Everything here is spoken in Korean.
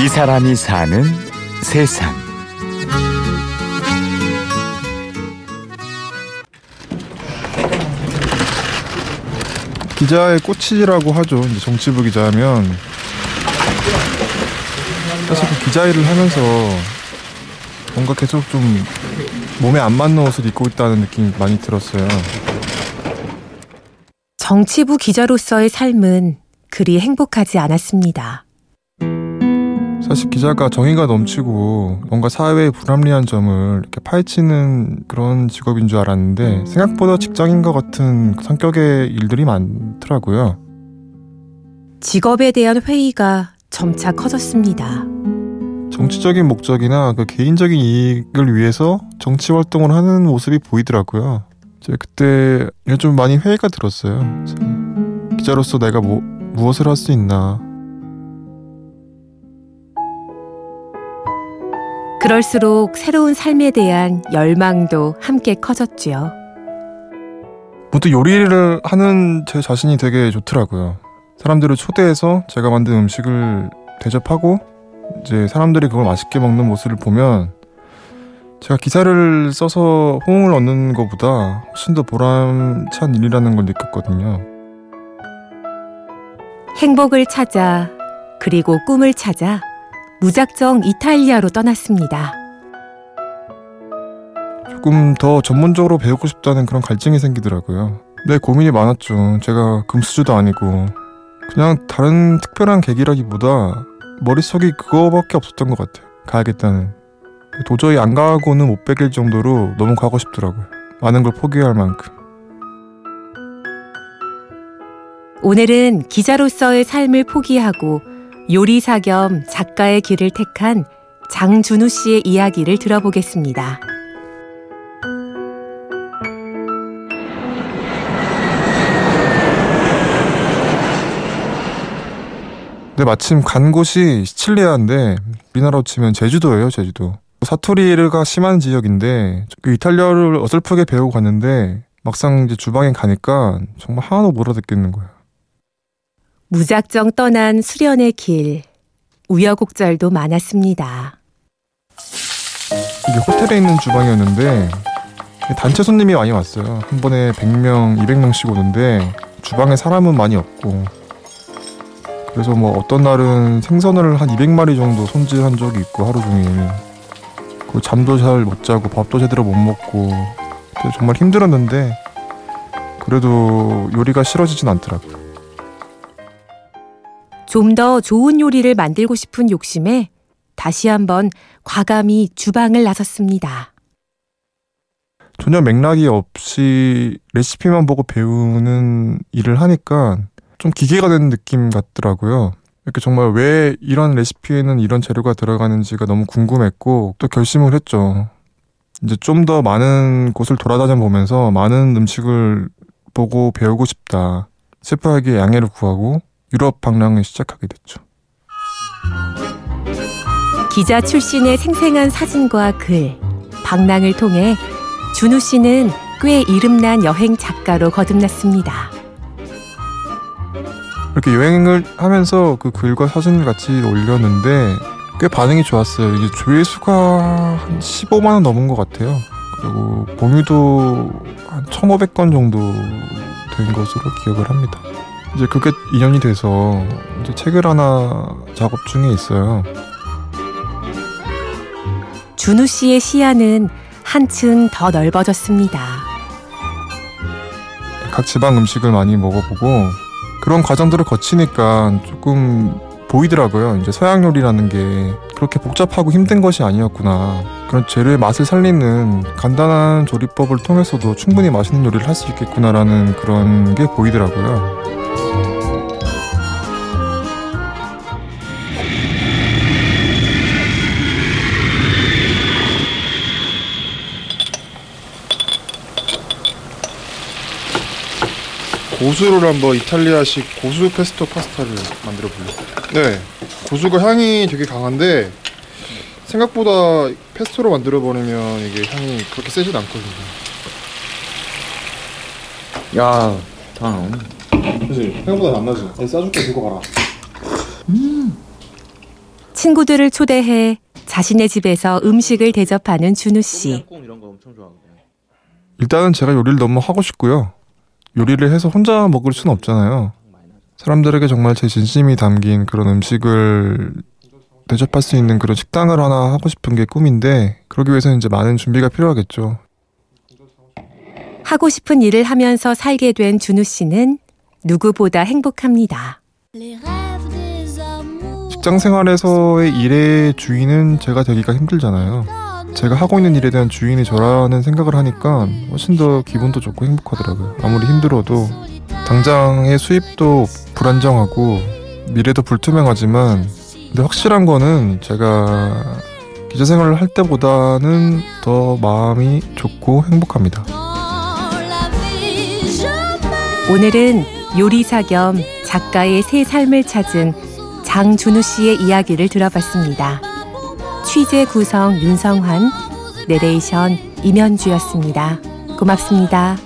이 사람이 사는 세상. 기자의 꽃이라고 하죠. 이제 정치부 기자면 사실 그 기자 일을 하면서 뭔가 계속 좀 몸에 안 맞는 옷을 입고 있다는 느낌이 많이 들었어요. 정치부 기자로서의 삶은 그리 행복하지 않았습니다. 사실 기자가 정의가 넘치고 뭔가 사회의 불합리한 점을 이렇게 파헤치는 그런 직업인 줄 알았는데 생각보다 직장인과 같은 성격의 일들이 많더라고요. 직업에 대한 회의가 점차 커졌습니다. 정치적인 목적이나 그 개인적인 이익을 위해서 정치 활동을 하는 모습이 보이더라고요. 제 그때 좀 많이 회의가 들었어요. 기자로서 내가 뭐, 무엇을 할 수 있나. 그럴수록 새로운 삶에 대한 열망도 함께 커졌지요. 모두 요리를 하는 제 자신이 되게 좋더라고요. 사람들을 초대해서 제가 만든 음식을 대접하고 이제 사람들이 그걸 맛있게 먹는 모습을 보면 제가 기사를 써서 호응을 얻는 것보다 훨씬 더 보람찬 일이라는 걸 느꼈거든요. 행복을 찾아 그리고 꿈을 찾아 무작정 이탈리아로 떠났습니다. 조금 더 전문적으로 배우고 싶다는 그런 갈증이 생기더라고요. 내 고민이 많았죠. 제가 금수저도 아니고 그냥 다른 특별한 계기라기보다 머릿속이 그거밖에 없었던 것 같아요. 가야겠다는. 도저히 안 가고는 못 베길 정도로 너무 가고 싶더라고요. 많은 걸 포기할 만큼. 오늘은 기자로서의 삶을 포기하고 요리사 겸 작가의 길을 택한 장준우 씨의 이야기를 들어보겠습니다. 근데 마침 간 곳이 시칠리아인데 우리나라로 치면 제주도예요, 제주도. 사투리가 심한 지역인데 그 이탈리아를 어설프게 배우고 갔는데 막상 이제 주방에 가니까 정말 하나도 못 알아듣겠는 거예요. 무작정 떠난 수련의 길. 우여곡절도 많았습니다. 이게 호텔에 있는 주방이었는데 단체 손님이 많이 왔어요. 한 번에 100명, 200명씩 오는데 주방에 사람은 많이 없고 그래서 뭐 어떤 날은 생선을 한 200마리 정도 손질한 적이 있고 하루 종일 그 잠도 잘 못 자고 밥도 제대로 못 먹고 정말 힘들었는데 그래도 요리가 싫어지진 않더라고요. 좀 더 좋은 요리를 만들고 싶은 욕심에 다시 한번 과감히 주방을 나섰습니다. 전혀 맥락이 없이 레시피만 보고 배우는 일을 하니까 좀 기계가 된 느낌 같더라고요. 이렇게 정말 왜 이런 레시피에는 이런 재료가 들어가는지가 너무 궁금했고 또 결심을 했죠. 이제 좀 더 많은 곳을 돌아다녀 보면서 많은 음식을 보고 배우고 싶다. 셰프에게 양해를 구하고 유럽 방랑을 시작하게 됐죠. 기자 출신의 생생한 사진과 글, 방랑을 통해 준우 씨는 꽤 이름난 여행 작가로 거듭났습니다. 이렇게 여행을 하면서 그 글과 사진을 같이 올렸는데 꽤 반응이 좋았어요. 이제 조회수가 한 15만 원 넘은 것 같아요. 그리고 공유도 한 1,500건 정도 된 것으로 기억을 합니다. 이제 그게 인연이 돼서 이제 책을 하나 작업 중에 있어요. 준우 씨의 시야는 한층 더 넓어졌습니다. 각 지방 음식을 많이 먹어보고 그런 과정들을 거치니까 조금 보이더라고요. 이제 서양 요리라는 게 그렇게 복잡하고 힘든 것이 아니었구나. 그런 재료의 맛을 살리는 간단한 조리법을 통해서도 충분히 맛있는 요리를 할 수 있겠구나라는 그런 게 보이더라고요. 고수를 한번 이탈리아식 고수 페스토 파스타를 만들어 볼래요. 네, 고수가 향이 되게 강한데 생각보다 페스토로 만들어 버리면 이게 향이 그렇게 세진 않거든요. 야, 다 나오네. 그지 생각보다 안 나지. 싸줄게 들고 가라. 친구들을 초대해 자신의 집에서 음식을 대접하는 준우 씨. 꽁 이런 거 엄청 좋아하거든요. 일단은 제가 요리를 너무 하고 싶고요. 요리를 해서 혼자 먹을 수는 없잖아요. 사람들에게 정말 제 진심이 담긴 그런 음식을 대접할 수 있는 그런 식당을 하나 하고 싶은 게 꿈인데 그러기 위해서는 이제 많은 준비가 필요하겠죠. 하고 싶은 일을 하면서 살게 된 준우 씨는 누구보다 행복합니다. 직장 생활에서의 일의 주인은 제가 되기가 힘들잖아요. 제가 하고 있는 일에 대한 주인이 저라는 생각을 하니까 훨씬 더 기분도 좋고 행복하더라고요. 아무리 힘들어도 당장의 수입도 불안정하고 미래도 불투명하지만 근데 확실한 거는 제가 기자 생활을 할 때보다는 더 마음이 좋고 행복합니다. 오늘은 요리사 겸 작가의 새 삶을 찾은 장준우 씨의 이야기를 들어봤습니다. 취재 구성 윤성환, 내레이션 임현주였습니다. 고맙습니다.